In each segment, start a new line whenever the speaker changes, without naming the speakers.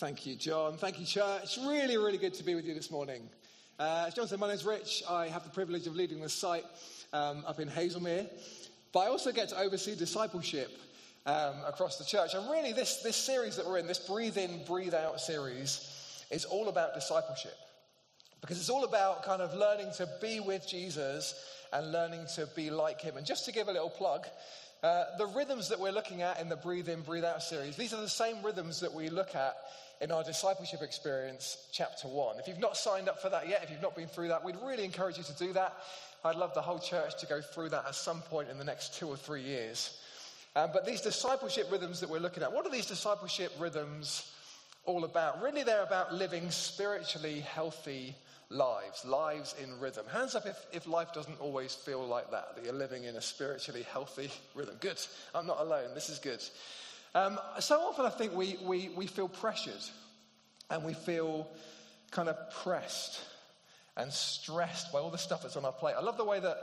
Thank you, John. Thank you, church. Really, really good to be with you this morning. Uh, as John said, my name's Rich. I have the privilege of leading the site um, up in Hazlemere, but I also get to oversee discipleship um, across the church. And really, this, this series that we're in, this Breathe In, Breathe Out series, is all about discipleship. Because it's all about kind of learning to be with Jesus and learning to be like him. And just to give a little plug, uh, the rhythms that we're looking at in the Breathe In, Breathe Out series, these are the same rhythms that we look at in our discipleship experience, chapter one. If you've not signed up for that yet, if you've not been through that, we'd really encourage you to do that. I'd love the whole church to go through that at some point in the next two or three years. Um, but these discipleship rhythms that we're looking at, what are these discipleship rhythms all about? Really, they're about living spiritually healthy lives, lives in rhythm. Hands up if, if life doesn't always feel like that, that you're living in a spiritually healthy rhythm. Good. I'm not alone. This is good. Um, so often I think we, we, we feel pressured and we feel kind of pressed and stressed by all the stuff that's on our plate. I love the way that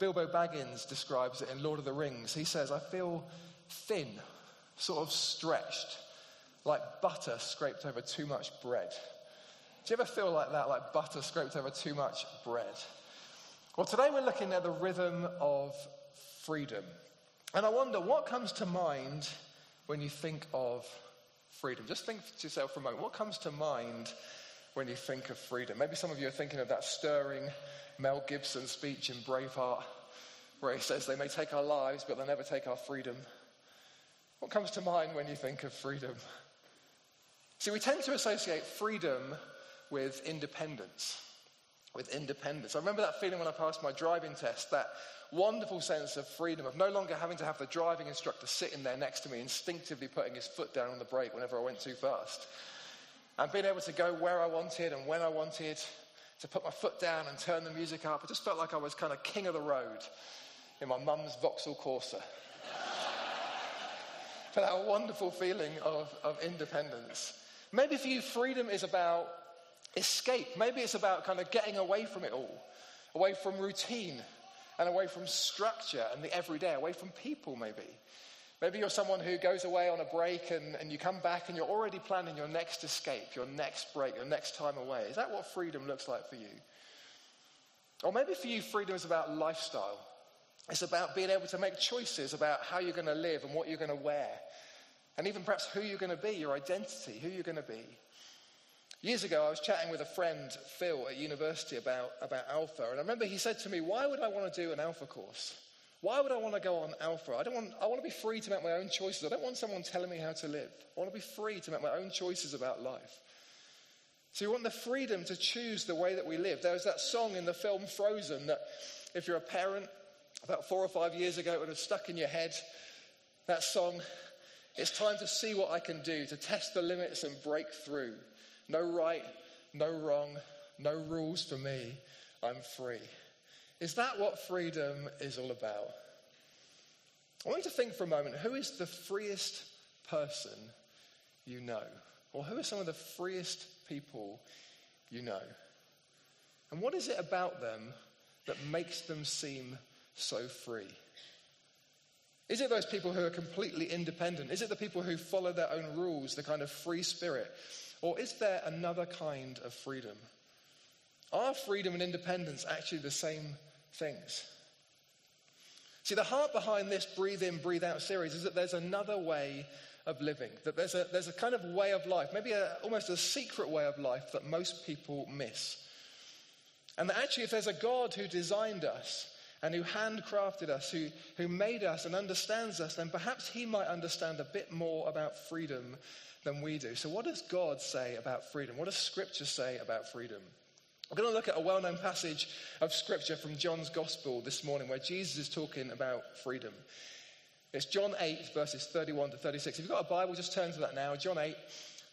Bilbo Baggins describes it in Lord of the Rings. He says, I feel thin, sort of stretched, like butter scraped over too much bread. Do you ever feel like that, like butter scraped over too much bread? Well, today we're looking at the rhythm of freedom. And I wonder what comes to mind when you think of freedom? Just think to yourself for a moment what comes to mind when you think of freedom? Maybe some of you are thinking of that stirring Mel Gibson speech in Braveheart where he says, They may take our lives, but they'll never take our freedom. What comes to mind when you think of freedom? See, we tend to associate freedom with independence. With independence. I remember that feeling when I passed my driving test, that wonderful sense of freedom, of no longer having to have the driving instructor sitting there next to me, instinctively putting his foot down on the brake whenever I went too fast. And being able to go where I wanted and when I wanted, to put my foot down and turn the music up. I just felt like I was kind of king of the road in my mum's Vauxhall Corsa. for that wonderful feeling of, of independence. Maybe for you, freedom is about escape. Maybe it's about kind of getting away from it all, away from routine, and away from structure and the everyday, away from people, maybe. Maybe you're someone who goes away on a break and, and you come back and you're already planning your next escape, your next break, your next time away. Is that what freedom looks like for you? Or maybe for you, freedom is about lifestyle. It's about being able to make choices about how you're going to live and what you're going to wear. And even perhaps who you're going to be, your identity, who you're going to be. Years ago, I was chatting with a friend, Phil, at university about, about Alpha. And I remember he said to me, Why would I want to do an Alpha course? Why would I want to go on Alpha? I, don't want, I want to be free to make my own choices. I don't want someone telling me how to live. I want to be free to make my own choices about life. So you want the freedom to choose the way that we live. There was that song in the film Frozen that if you're a parent, about four or five years ago, it would have stuck in your head. That song, it's time to see what I can do, to test the limits and break through. No right, no wrong, no rules for me. I'm free. Is that what freedom is all about? I want you to think for a moment who is the freest person you know? Or who are some of the freest people you know? And what is it about them that makes them seem so free? Is it those people who are completely independent? Is it the people who follow their own rules, the kind of free spirit? Or is there another kind of freedom? Are freedom and independence actually the same things? See, the heart behind this breathe in, breathe out series is that there's another way of living, that there's a, there's a kind of way of life, maybe a, almost a secret way of life that most people miss. And that actually, if there's a God who designed us and who handcrafted us, who, who made us and understands us, then perhaps he might understand a bit more about freedom than we do. So, what does God say about freedom? What does Scripture say about freedom? We're going to look at a well known passage of Scripture from John's Gospel this morning where Jesus is talking about freedom. It's John 8, verses 31 to 36. If you've got a Bible, just turn to that now. John 8,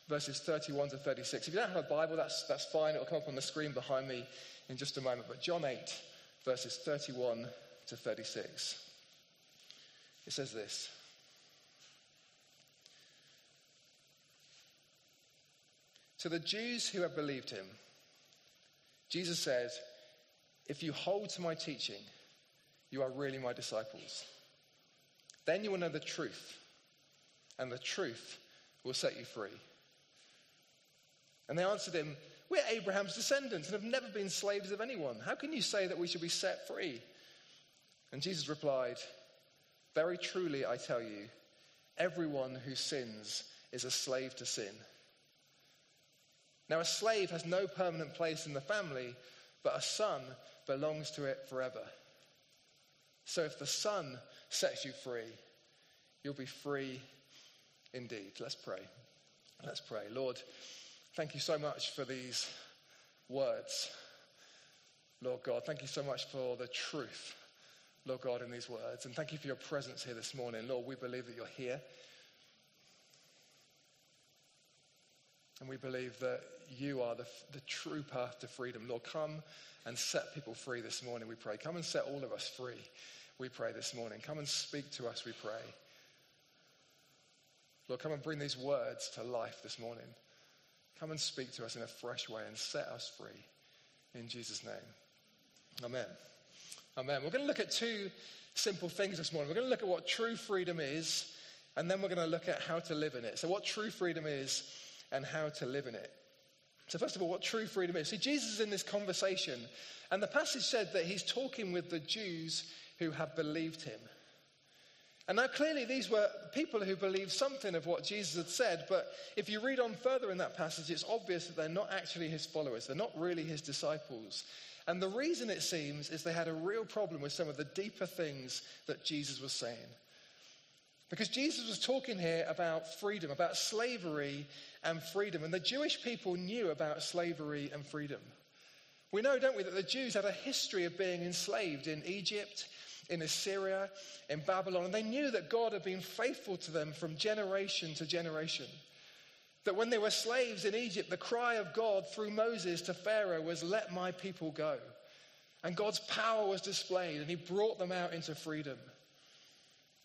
verses 31 to 36. If you don't have a Bible, that's, that's fine. It'll come up on the screen behind me in just a moment. But John 8, verses 31 to 36. It says this To the Jews who have believed him, Jesus says, If you hold to my teaching, you are really my disciples. Then you will know the truth, and the truth will set you free. And they answered him, We're Abraham's descendants and have never been slaves of anyone. How can you say that we should be set free? And Jesus replied, Very truly, I tell you, everyone who sins is a slave to sin. Now, a slave has no permanent place in the family, but a son belongs to it forever. So if the son sets you free, you'll be free indeed. Let's pray. Let's pray. Lord, thank you so much for these words. Lord God, thank you so much for the truth, Lord God, in these words. And thank you for your presence here this morning. Lord, we believe that you're here. And we believe that you are the, the true path to freedom. Lord, come and set people free this morning, we pray. Come and set all of us free, we pray this morning. Come and speak to us, we pray. Lord, come and bring these words to life this morning. Come and speak to us in a fresh way and set us free. In Jesus' name. Amen. Amen. We're going to look at two simple things this morning. We're going to look at what true freedom is, and then we're going to look at how to live in it. So, what true freedom is and how to live in it. So, first of all, what true freedom is. See, Jesus is in this conversation, and the passage said that he's talking with the Jews who have believed him. And now, clearly, these were people who believed something of what Jesus had said, but if you read on further in that passage, it's obvious that they're not actually his followers. They're not really his disciples. And the reason it seems is they had a real problem with some of the deeper things that Jesus was saying. Because Jesus was talking here about freedom, about slavery and freedom. And the Jewish people knew about slavery and freedom. We know, don't we, that the Jews had a history of being enslaved in Egypt, in Assyria, in Babylon. And they knew that God had been faithful to them from generation to generation. That when they were slaves in Egypt, the cry of God through Moses to Pharaoh was, Let my people go. And God's power was displayed, and he brought them out into freedom.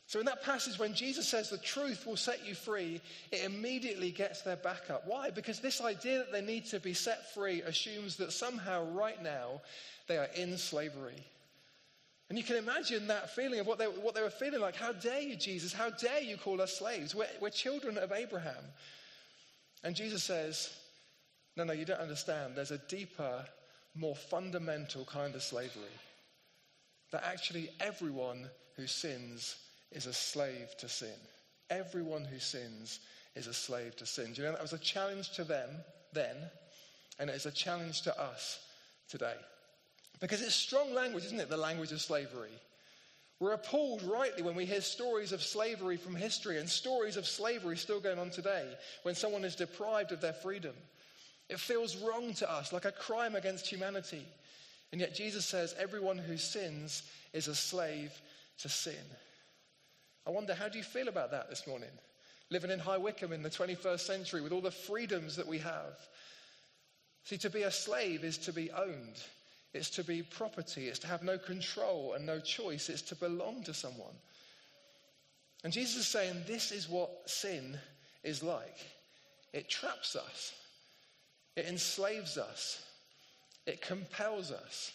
So, in that passage, when Jesus says the truth will set you free, it immediately gets their back up. Why? Because this idea that they need to be set free assumes that somehow, right now, they are in slavery. And you can imagine that feeling of what they, what they were feeling like. How dare you, Jesus? How dare you call us slaves? We're, we're children of Abraham. And Jesus says, No, no, you don't understand. There's a deeper, more fundamental kind of slavery. That actually everyone who sins is a slave to sin. Everyone who sins is a slave to sin. Do you know that was a challenge to them then, and it is a challenge to us today. Because it's strong language, isn't it? The language of slavery. We're appalled rightly when we hear stories of slavery from history and stories of slavery still going on today when someone is deprived of their freedom. It feels wrong to us, like a crime against humanity. And yet Jesus says everyone who sins is a slave to sin. I wonder, how do you feel about that this morning? Living in High Wycombe in the 21st century with all the freedoms that we have. See, to be a slave is to be owned, it's to be property, it's to have no control and no choice, it's to belong to someone. And Jesus is saying this is what sin is like. It traps us, it enslaves us, it compels us.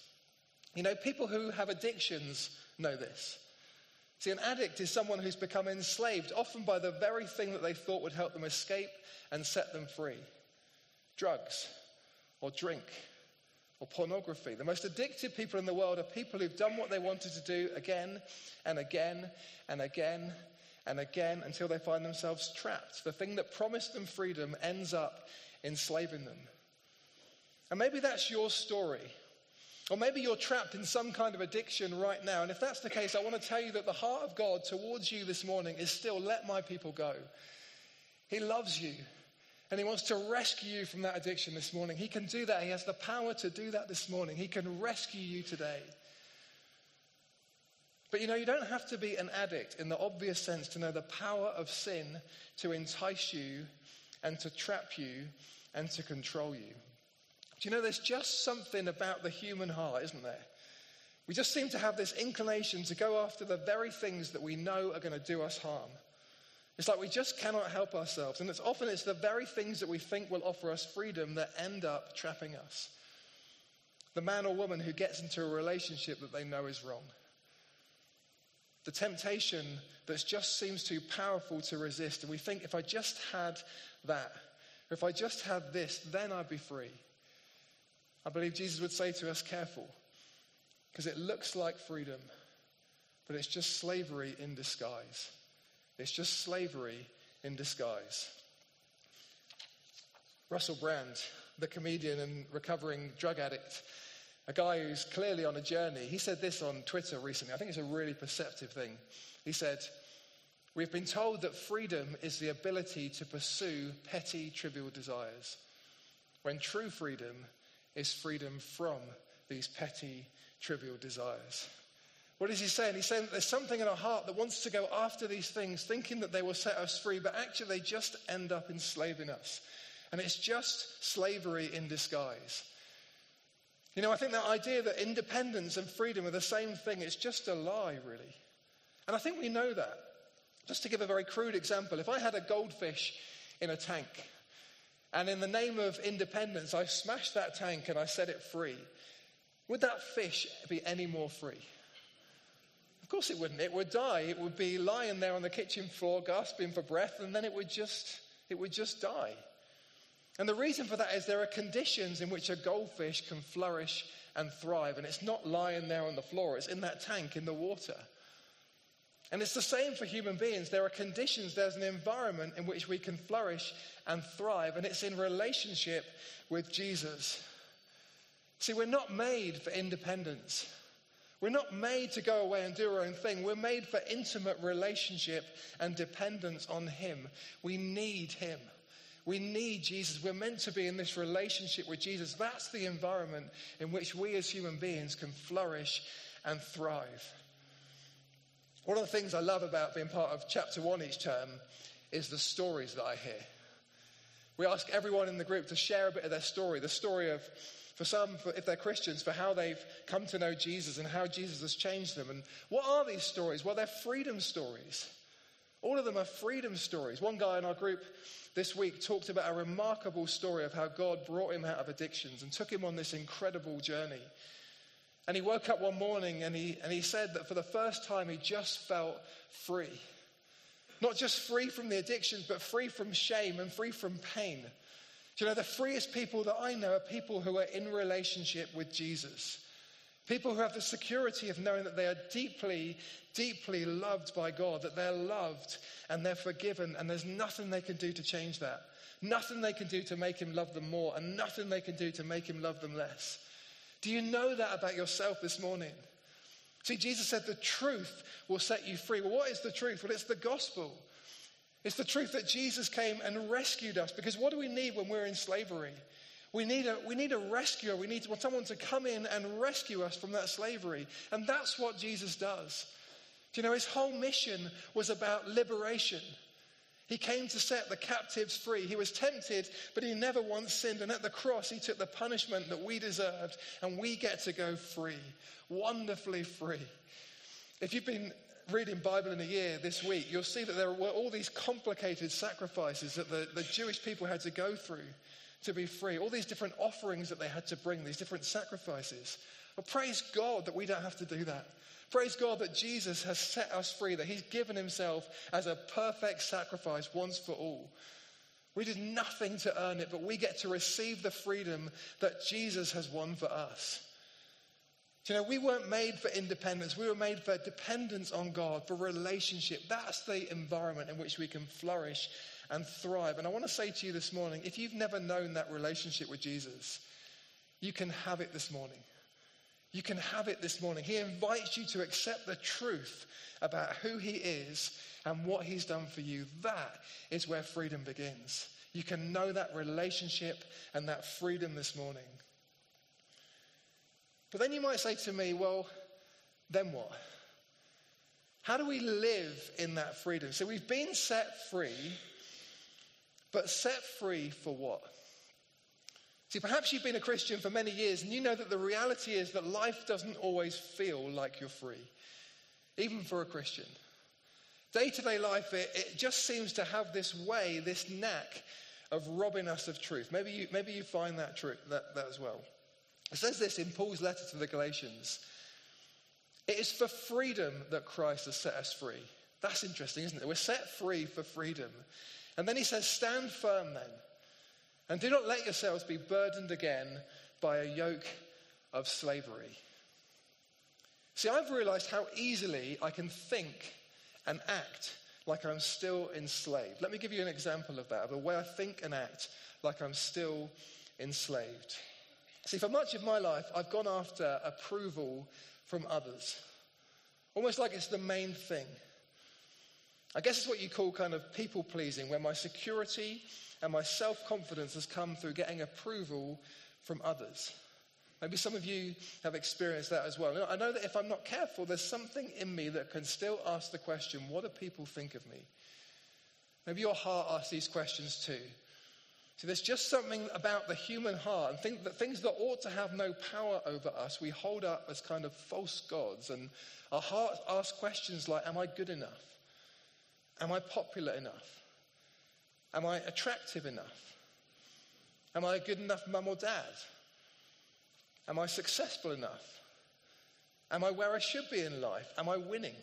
You know, people who have addictions know this. See, an addict is someone who's become enslaved, often by the very thing that they thought would help them escape and set them free. Drugs, or drink, or pornography. The most addicted people in the world are people who've done what they wanted to do again and again and again and again until they find themselves trapped. The thing that promised them freedom ends up enslaving them. And maybe that's your story. Or maybe you're trapped in some kind of addiction right now. And if that's the case, I want to tell you that the heart of God towards you this morning is still let my people go. He loves you. And he wants to rescue you from that addiction this morning. He can do that. He has the power to do that this morning. He can rescue you today. But you know, you don't have to be an addict in the obvious sense to know the power of sin to entice you and to trap you and to control you. Do you know there's just something about the human heart, isn't there? We just seem to have this inclination to go after the very things that we know are going to do us harm. It's like we just cannot help ourselves. And it's often it's the very things that we think will offer us freedom that end up trapping us. The man or woman who gets into a relationship that they know is wrong. The temptation that just seems too powerful to resist. And we think if I just had that, If I just had this, then I'd be free. I believe Jesus would say to us, careful, because it looks like freedom, but it's just slavery in disguise. It's just slavery in disguise. Russell Brand, the comedian and recovering drug addict, a guy who's clearly on a journey, he said this on Twitter recently. I think it's a really perceptive thing. He said, We've been told that freedom is the ability to pursue petty, trivial desires, when true freedom is freedom from these petty, trivial desires. What is he saying? He's saying that there's something in our heart that wants to go after these things, thinking that they will set us free, but actually they just end up enslaving us. And it's just slavery in disguise. You know, I think that idea that independence and freedom are the same thing, it's just a lie, really. And I think we know that. Just to give a very crude example, if I had a goldfish in a tank, and in the name of independence, I smashed that tank and I set it free, would that fish be any more free? Course it wouldn't. It would die. It would be lying there on the kitchen floor, gasping for breath, and then it would just, it would just die. And the reason for that is there are conditions in which a goldfish can flourish and thrive, and it's not lying there on the floor, it's in that tank in the water. And it's the same for human beings. There are conditions, there's an environment in which we can flourish and thrive, and it's in relationship with Jesus. See, we're not made for independence. We're not made to go away and do our own thing. We're made for intimate relationship and dependence on Him. We need Him. We need Jesus. We're meant to be in this relationship with Jesus. That's the environment in which we as human beings can flourish and thrive. One of the things I love about being part of chapter one each term is the stories that I hear. We ask everyone in the group to share a bit of their story, the story of, for some, for, if they're Christians, for how they've come to know Jesus and how Jesus has changed them. And what are these stories? Well, they're freedom stories. All of them are freedom stories. One guy in our group this week talked about a remarkable story of how God brought him out of addictions and took him on this incredible journey. And he woke up one morning and he, and he said that for the first time he just felt free. Not just free from the addictions, but free from shame and free from pain. Do you know, the freest people that I know are people who are in relationship with Jesus. People who have the security of knowing that they are deeply, deeply loved by God, that they're loved and they're forgiven, and there's nothing they can do to change that. Nothing they can do to make Him love them more, and nothing they can do to make Him love them less. Do you know that about yourself this morning? See, Jesus said the truth will set you free. Well, what is the truth? Well, it's the gospel. It's the truth that Jesus came and rescued us. Because what do we need when we're in slavery? We need, a, we need a rescuer. We need someone to come in and rescue us from that slavery. And that's what Jesus does. Do you know, his whole mission was about liberation. He came to set the captives free. He was tempted, but he never once sinned. And at the cross, he took the punishment that we deserved, and we get to go free, wonderfully free. If you've been reading Bible in a year this week, you'll see that there were all these complicated sacrifices that the, the Jewish people had to go through to be free. All these different offerings that they had to bring, these different sacrifices. But praise God that we don't have to do that. Praise God that Jesus has set us free, that He's given Himself as a perfect sacrifice once for all. We did nothing to earn it, but we get to receive the freedom that Jesus has won for us. Do you know, we weren't made for independence. We were made for dependence on God, for relationship. That's the environment in which we can flourish and thrive. And I want to say to you this morning if you've never known that relationship with Jesus, you can have it this morning. You can have it this morning. He invites you to accept the truth about who He is and what He's done for you. That is where freedom begins. You can know that relationship and that freedom this morning. But then you might say to me, well, then what? How do we live in that freedom? So we've been set free but set free for what? See, perhaps you've been a Christian for many years and you know that the reality is that life doesn't always feel like you're free, even for a Christian. Day to day life, it, it, just seems to have this way, this knack of robbing us of truth. Maybe you, maybe you find that, true, that, that as well. It says this in Paul's letter to the Galatians It is for freedom that Christ has set us free. That's interesting, isn't it? We're set free for freedom. And then he says, Stand firm then. And do not let yourselves be burdened again by a yoke of slavery. See, I've realized how easily I can think and act like I'm still enslaved. Let me give you an example of that, of the way I think and act like I'm still enslaved. See, for much of my life, I've gone after approval from others, almost like it's the main thing. I guess it's what you call kind of people pleasing, where my security and my self confidence has come through getting approval from others. Maybe some of you have experienced that as well. I know that if I'm not careful, there's something in me that can still ask the question what do people think of me? Maybe your heart asks these questions too. See, there's just something about the human heart and think that things that ought to have no power over us, we hold up as kind of false gods. And our heart asks questions like Am I good enough? Am I popular enough? Am I attractive enough? Am I a good enough mum or dad? Am I successful enough? Am I where I should be in life? Am I winning?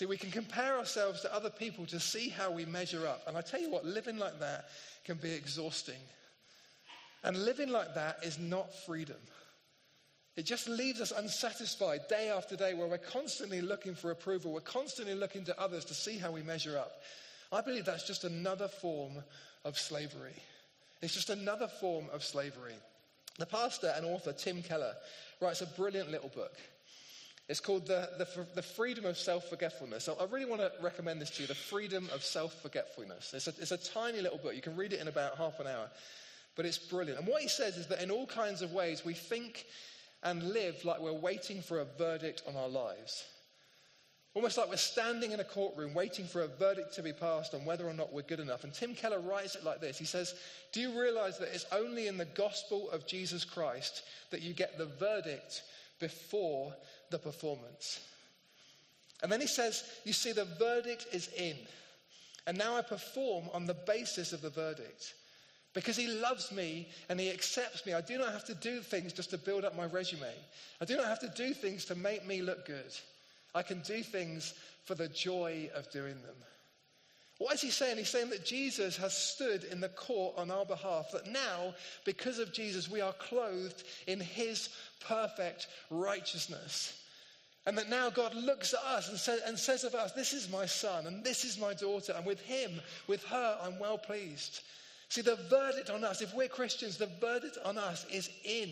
See, we can compare ourselves to other people to see how we measure up. And I tell you what, living like that can be exhausting. And living like that is not freedom. It just leaves us unsatisfied day after day where we're constantly looking for approval. We're constantly looking to others to see how we measure up. I believe that's just another form of slavery. It's just another form of slavery. The pastor and author Tim Keller writes a brilliant little book. It's called The, the, the Freedom of Self Forgetfulness. So I really want to recommend this to you The Freedom of Self Forgetfulness. It's a, it's a tiny little book. You can read it in about half an hour, but it's brilliant. And what he says is that in all kinds of ways, we think and live like we're waiting for a verdict on our lives. Almost like we're standing in a courtroom waiting for a verdict to be passed on whether or not we're good enough. And Tim Keller writes it like this He says, Do you realize that it's only in the gospel of Jesus Christ that you get the verdict before the performance? And then he says, You see, the verdict is in. And now I perform on the basis of the verdict. Because he loves me and he accepts me. I do not have to do things just to build up my resume. I do not have to do things to make me look good. I can do things for the joy of doing them. What is he saying? He's saying that Jesus has stood in the court on our behalf, that now, because of Jesus, we are clothed in his perfect righteousness. And that now God looks at us and, say, and says of us, This is my son and this is my daughter, and with him, with her, I'm well pleased. See, the verdict on us, if we're Christians, the verdict on us is in.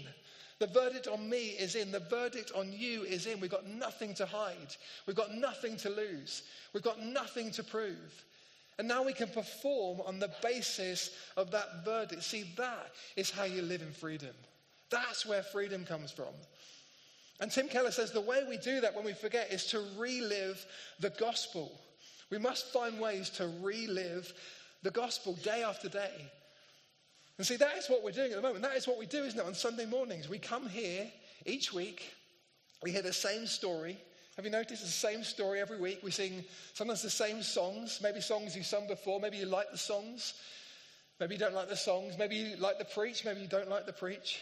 The verdict on me is in. The verdict on you is in. We've got nothing to hide. We've got nothing to lose. We've got nothing to prove. And now we can perform on the basis of that verdict. See, that is how you live in freedom. That's where freedom comes from. And Tim Keller says the way we do that when we forget is to relive the gospel. We must find ways to relive the gospel day after day. And see, that is what we're doing at the moment. That is what we do, isn't it? On Sunday mornings, we come here each week, we hear the same story. Have you noticed the same story every week? We sing sometimes the same songs, maybe songs you've sung before, maybe you like the songs, maybe you don't like the songs, maybe you like the preach, maybe you don't like the preach.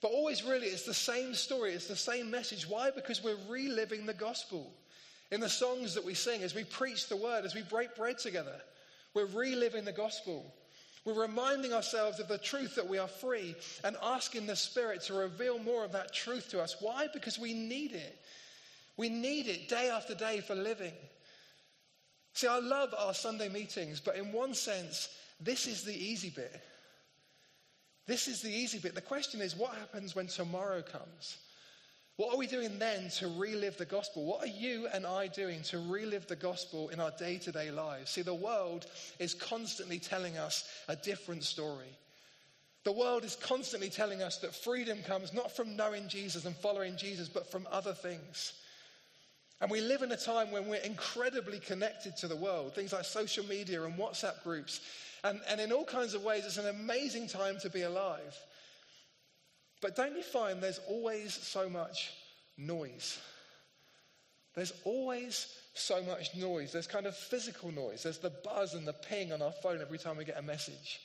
But always, really, it's the same story, it's the same message. Why? Because we're reliving the gospel in the songs that we sing, as we preach the word, as we break bread together. We're reliving the gospel. We're reminding ourselves of the truth that we are free and asking the Spirit to reveal more of that truth to us. Why? Because we need it. We need it day after day for living. See, I love our Sunday meetings, but in one sense, this is the easy bit. This is the easy bit. The question is, what happens when tomorrow comes? What are we doing then to relive the gospel? What are you and I doing to relive the gospel in our day to day lives? See, the world is constantly telling us a different story. The world is constantly telling us that freedom comes not from knowing Jesus and following Jesus, but from other things. And we live in a time when we're incredibly connected to the world, things like social media and WhatsApp groups. And, and in all kinds of ways, it's an amazing time to be alive. But don't you find there's always so much noise? There's always so much noise. There's kind of physical noise. There's the buzz and the ping on our phone every time we get a message.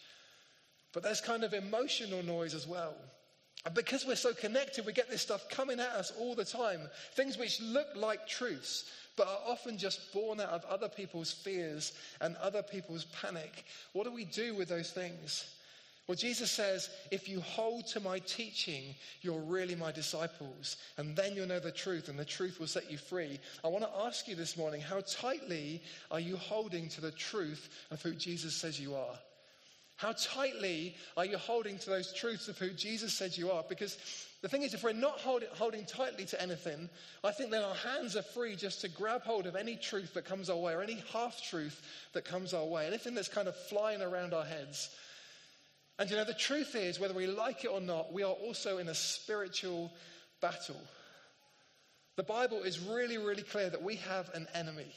But there's kind of emotional noise as well. And because we're so connected, we get this stuff coming at us all the time. Things which look like truths, but are often just born out of other people's fears and other people's panic. What do we do with those things? Well, Jesus says, if you hold to my teaching, you're really my disciples, and then you'll know the truth, and the truth will set you free. I want to ask you this morning how tightly are you holding to the truth of who Jesus says you are? How tightly are you holding to those truths of who Jesus said you are? Because the thing is, if we're not hold, holding tightly to anything, I think then our hands are free just to grab hold of any truth that comes our way or any half truth that comes our way, anything that's kind of flying around our heads. And you know, the truth is, whether we like it or not, we are also in a spiritual battle. The Bible is really, really clear that we have an enemy.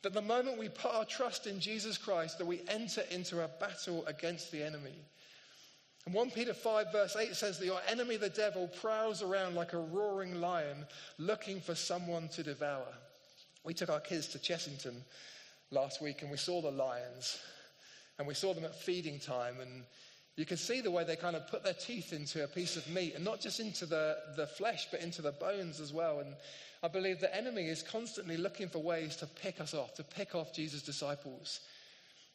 That the moment we put our trust in Jesus Christ, that we enter into a battle against the enemy. And 1 Peter 5, verse 8 says that your enemy, the devil, prowls around like a roaring lion looking for someone to devour. We took our kids to Chessington last week and we saw the lions. And we saw them at feeding time. And you could see the way they kind of put their teeth into a piece of meat, and not just into the, the flesh, but into the bones as well. And I believe the enemy is constantly looking for ways to pick us off, to pick off Jesus' disciples.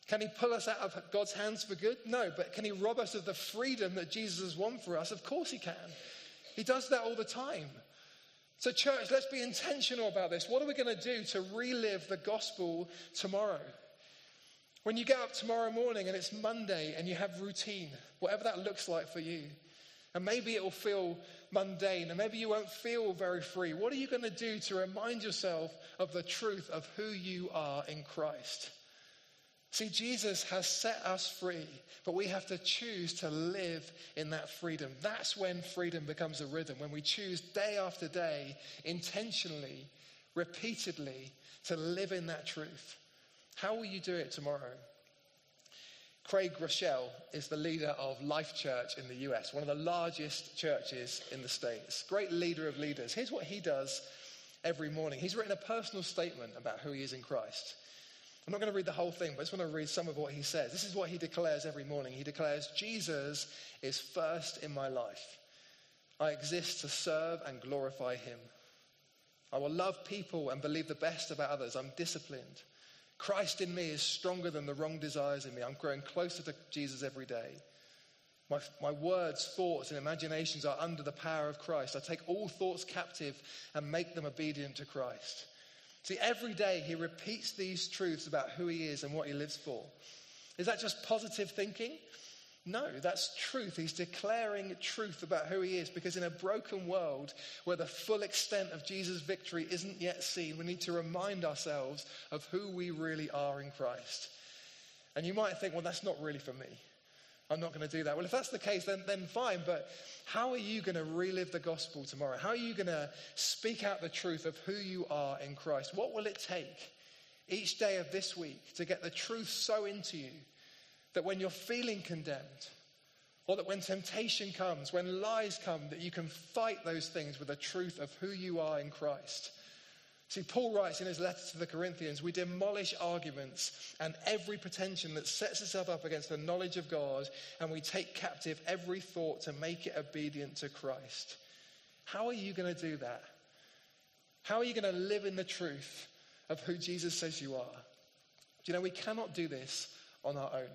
Can he pull us out of God's hands for good? No, but can he rob us of the freedom that Jesus has won for us? Of course he can. He does that all the time. So, church, let's be intentional about this. What are we going to do to relive the gospel tomorrow? When you get up tomorrow morning and it's Monday and you have routine, whatever that looks like for you, and maybe it will feel mundane, and maybe you won't feel very free. What are you going to do to remind yourself of the truth of who you are in Christ? See, Jesus has set us free, but we have to choose to live in that freedom. That's when freedom becomes a rhythm, when we choose day after day, intentionally, repeatedly, to live in that truth. How will you do it tomorrow? Craig Groeschel is the leader of Life Church in the US, one of the largest churches in the States. Great leader of leaders. Here's what he does every morning. He's written a personal statement about who he is in Christ. I'm not going to read the whole thing, but I just want to read some of what he says. This is what he declares every morning. He declares, Jesus is first in my life. I exist to serve and glorify him. I will love people and believe the best about others. I'm disciplined. Christ in me is stronger than the wrong desires in me. I'm growing closer to Jesus every day. My, my words, thoughts, and imaginations are under the power of Christ. I take all thoughts captive and make them obedient to Christ. See, every day he repeats these truths about who he is and what he lives for. Is that just positive thinking? No, that's truth. He's declaring truth about who he is because in a broken world where the full extent of Jesus' victory isn't yet seen, we need to remind ourselves of who we really are in Christ. And you might think, well, that's not really for me. I'm not going to do that. Well, if that's the case, then, then fine. But how are you going to relive the gospel tomorrow? How are you going to speak out the truth of who you are in Christ? What will it take each day of this week to get the truth so into you that when you're feeling condemned, or that when temptation comes, when lies come, that you can fight those things with the truth of who you are in Christ. See, Paul writes in his letter to the Corinthians, we demolish arguments and every pretension that sets itself up against the knowledge of God, and we take captive every thought to make it obedient to Christ. How are you going to do that? How are you going to live in the truth of who Jesus says you are? Do you know, we cannot do this on our own.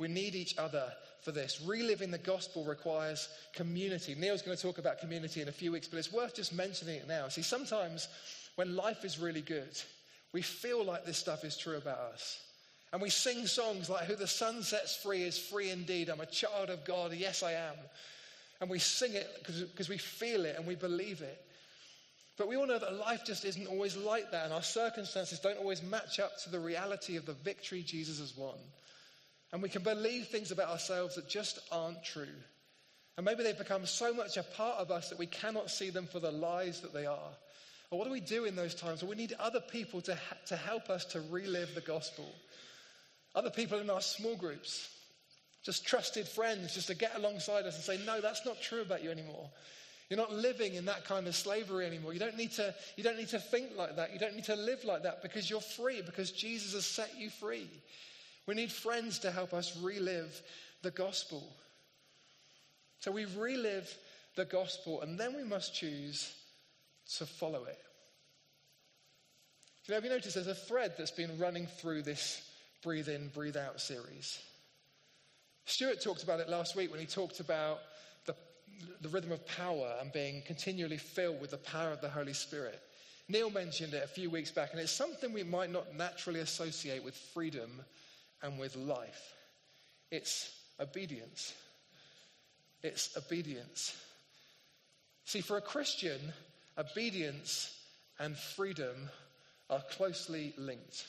We need each other for this. Reliving the gospel requires community. Neil's going to talk about community in a few weeks, but it's worth just mentioning it now. See, sometimes when life is really good, we feel like this stuff is true about us. And we sing songs like, Who the Son sets free is free indeed. I'm a child of God. Yes, I am. And we sing it because we feel it and we believe it. But we all know that life just isn't always like that, and our circumstances don't always match up to the reality of the victory Jesus has won. And we can believe things about ourselves that just aren't true. And maybe they've become so much a part of us that we cannot see them for the lies that they are. Well, what do we do in those times? Well, we need other people to, ha- to help us to relive the gospel. Other people in our small groups, just trusted friends, just to get alongside us and say, no, that's not true about you anymore. You're not living in that kind of slavery anymore. You don't, need to, you don't need to think like that. You don't need to live like that because you're free, because Jesus has set you free. We need friends to help us relive the gospel. So we relive the gospel, and then we must choose to follow it. You know, have you noticed there's a thread that's been running through this breathe in, breathe out series? Stuart talked about it last week when he talked about the, the rhythm of power and being continually filled with the power of the Holy Spirit. Neil mentioned it a few weeks back, and it's something we might not naturally associate with freedom and with life. It's obedience. It's obedience. See, for a Christian, obedience and freedom are closely linked.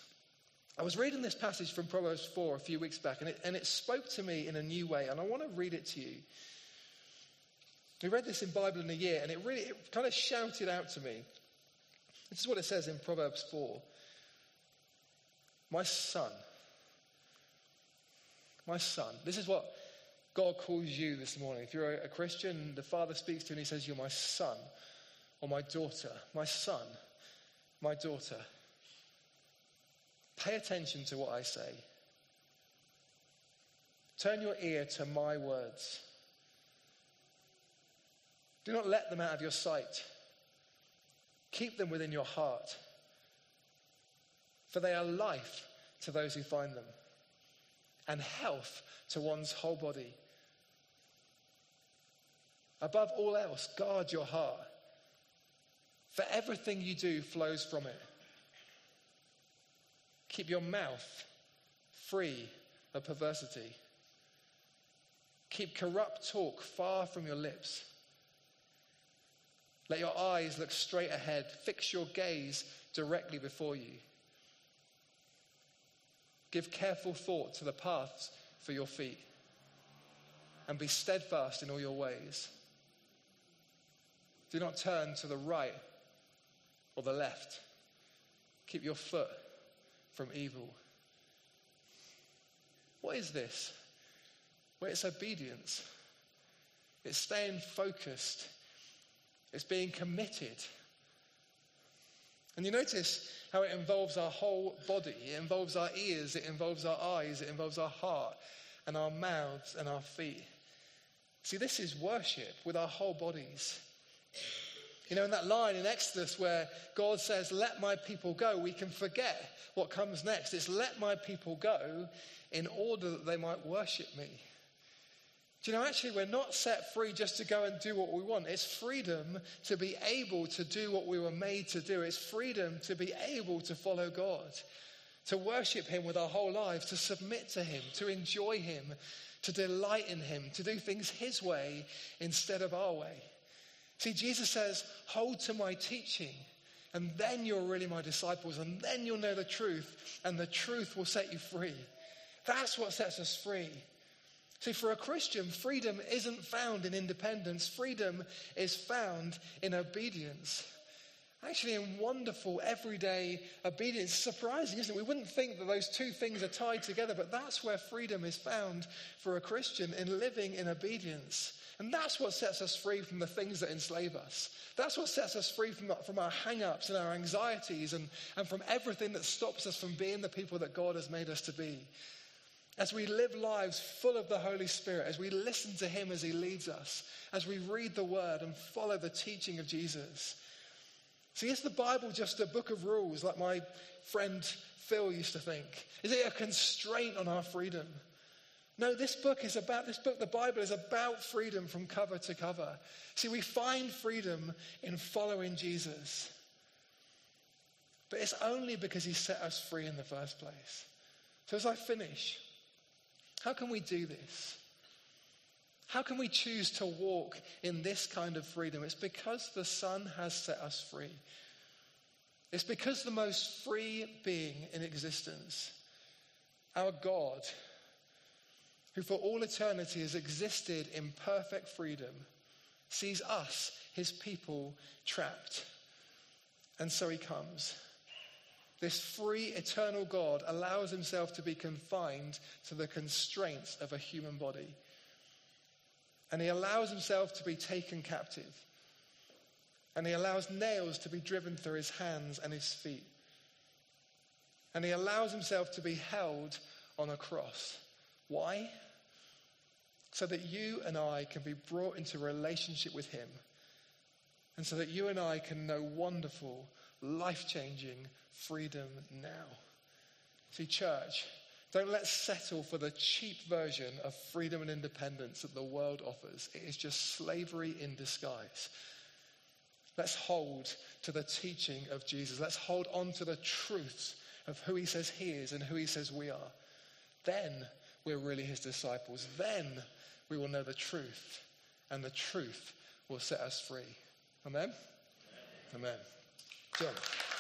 I was reading this passage from Proverbs 4 a few weeks back, and it, and it spoke to me in a new way, and I want to read it to you. We read this in Bible in a year, and it really it kind of shouted out to me. This is what it says in Proverbs 4 My son, my son. This is what God calls you this morning. If you're a Christian, the Father speaks to you and he says, You're my son or my daughter, my son, my daughter. Pay attention to what I say. Turn your ear to my words. Do not let them out of your sight. Keep them within your heart, for they are life to those who find them, and health to one's whole body. Above all else, guard your heart, for everything you do flows from it. Keep your mouth free of perversity. Keep corrupt talk far from your lips. Let your eyes look straight ahead. Fix your gaze directly before you. Give careful thought to the paths for your feet. And be steadfast in all your ways. Do not turn to the right or the left. Keep your foot from evil. What is this? Well, it's obedience. It's staying focused. It's being committed. And you notice how it involves our whole body. It involves our ears, it involves our eyes, it involves our heart and our mouths and our feet. See, this is worship with our whole bodies. You know, in that line in Exodus where God says, Let my people go, we can forget what comes next. It's let my people go in order that they might worship me. Do you know, actually, we're not set free just to go and do what we want. It's freedom to be able to do what we were made to do. It's freedom to be able to follow God, to worship Him with our whole lives, to submit to Him, to enjoy Him, to delight in Him, to do things His way instead of our way. See, Jesus says, hold to my teaching, and then you're really my disciples, and then you'll know the truth, and the truth will set you free. That's what sets us free. See, for a Christian, freedom isn't found in independence, freedom is found in obedience. Actually, in wonderful, everyday obedience. Surprising, isn't it? We wouldn't think that those two things are tied together, but that's where freedom is found for a Christian in living in obedience. And that's what sets us free from the things that enslave us. That's what sets us free from, from our hang ups and our anxieties and, and from everything that stops us from being the people that God has made us to be. As we live lives full of the Holy Spirit, as we listen to Him as He leads us, as we read the Word and follow the teaching of Jesus. See, is the Bible just a book of rules like my friend Phil used to think? Is it a constraint on our freedom? No, this book is about, this book, the Bible, is about freedom from cover to cover. See, we find freedom in following Jesus. But it's only because he set us free in the first place. So as I finish, how can we do this? How can we choose to walk in this kind of freedom? It's because the Son has set us free. It's because the most free being in existence, our God, who for all eternity has existed in perfect freedom, sees us, his people, trapped. And so he comes. This free, eternal God allows himself to be confined to the constraints of a human body. And he allows himself to be taken captive. And he allows nails to be driven through his hands and his feet. And he allows himself to be held on a cross. Why? So that you and I can be brought into relationship with Him. And so that you and I can know wonderful, life changing freedom now. See, church, don't let's settle for the cheap version of freedom and independence that the world offers. It is just slavery in disguise. Let's hold to the teaching of Jesus. Let's hold on to the truths of who he says he is and who he says we are. Then we're really his disciples. Then we will know the truth, and the truth will set us free. Amen? Amen. Amen. John.